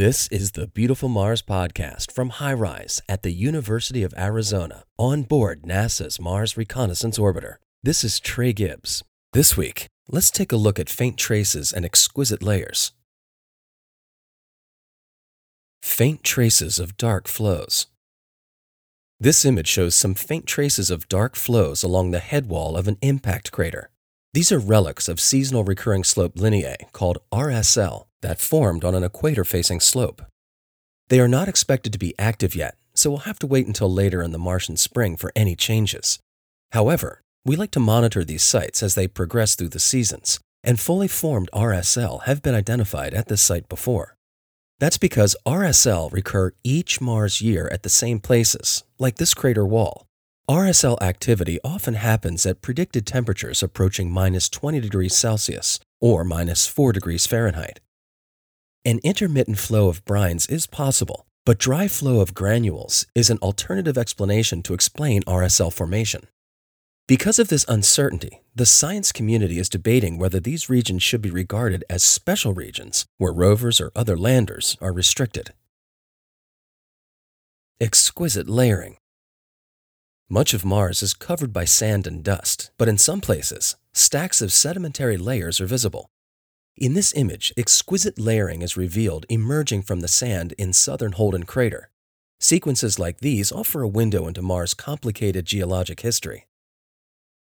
This is the Beautiful Mars podcast from HiRISE at the University of Arizona on board NASA's Mars Reconnaissance Orbiter. This is Trey Gibbs. This week, let's take a look at faint traces and exquisite layers. Faint traces of dark flows. This image shows some faint traces of dark flows along the headwall of an impact crater. These are relics of seasonal recurring slope lineae called RSL that formed on an equator facing slope. They are not expected to be active yet, so we'll have to wait until later in the Martian spring for any changes. However, we like to monitor these sites as they progress through the seasons, and fully formed RSL have been identified at this site before. That's because RSL recur each Mars year at the same places, like this crater wall, RSL activity often happens at predicted temperatures approaching minus 20 degrees Celsius or minus 4 degrees Fahrenheit. An intermittent flow of brines is possible, but dry flow of granules is an alternative explanation to explain RSL formation. Because of this uncertainty, the science community is debating whether these regions should be regarded as special regions where rovers or other landers are restricted. Exquisite layering. Much of Mars is covered by sand and dust, but in some places, stacks of sedimentary layers are visible. In this image, exquisite layering is revealed emerging from the sand in southern Holden crater. Sequences like these offer a window into Mars' complicated geologic history.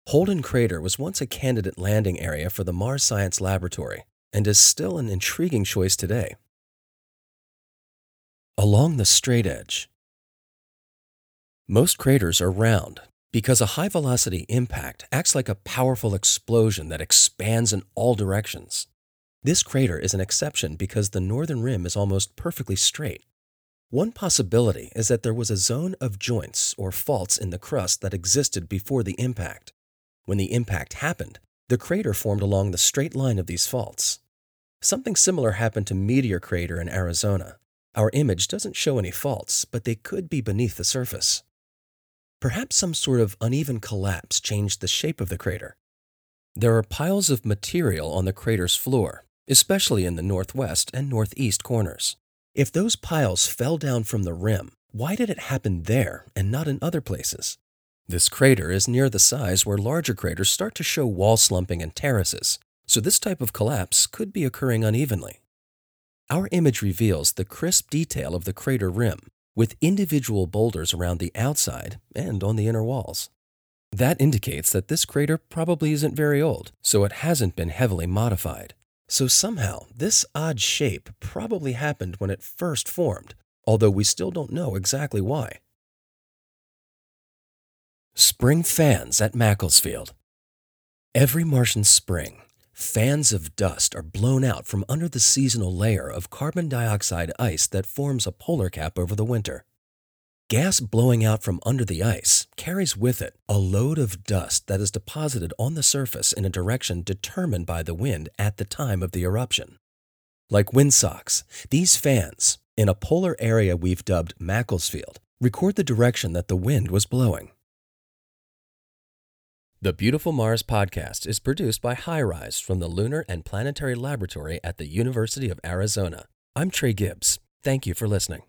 Holden crater was once a candidate landing area for the Mars Science Laboratory and is still an intriguing choice today. Along the straight edge, most craters are round because a high velocity impact acts like a powerful explosion that expands in all directions. This crater is an exception because the northern rim is almost perfectly straight. One possibility is that there was a zone of joints or faults in the crust that existed before the impact. When the impact happened, the crater formed along the straight line of these faults. Something similar happened to Meteor Crater in Arizona. Our image doesn't show any faults, but they could be beneath the surface. Perhaps some sort of uneven collapse changed the shape of the crater. There are piles of material on the crater's floor, especially in the northwest and northeast corners. If those piles fell down from the rim, why did it happen there and not in other places? This crater is near the size where larger craters start to show wall slumping and terraces, so this type of collapse could be occurring unevenly. Our image reveals the crisp detail of the crater rim, with individual boulders around the outside and on the inner walls. That indicates that this crater probably isn't very old, so it hasn't been heavily modified. So somehow, this odd shape probably happened when it first formed, although we still don't know exactly why. Spring fans at Macclesfield. Every Martian spring, Fans of dust are blown out from under the seasonal layer of carbon dioxide ice that forms a polar cap over the winter. Gas blowing out from under the ice carries with it a load of dust that is deposited on the surface in a direction determined by the wind at the time of the eruption. Like windsocks, these fans, in a polar area we've dubbed Macclesfield, record the direction that the wind was blowing. The Beautiful Mars podcast is produced by HiRISE from the Lunar and Planetary Laboratory at the University of Arizona. I'm Trey Gibbs. Thank you for listening.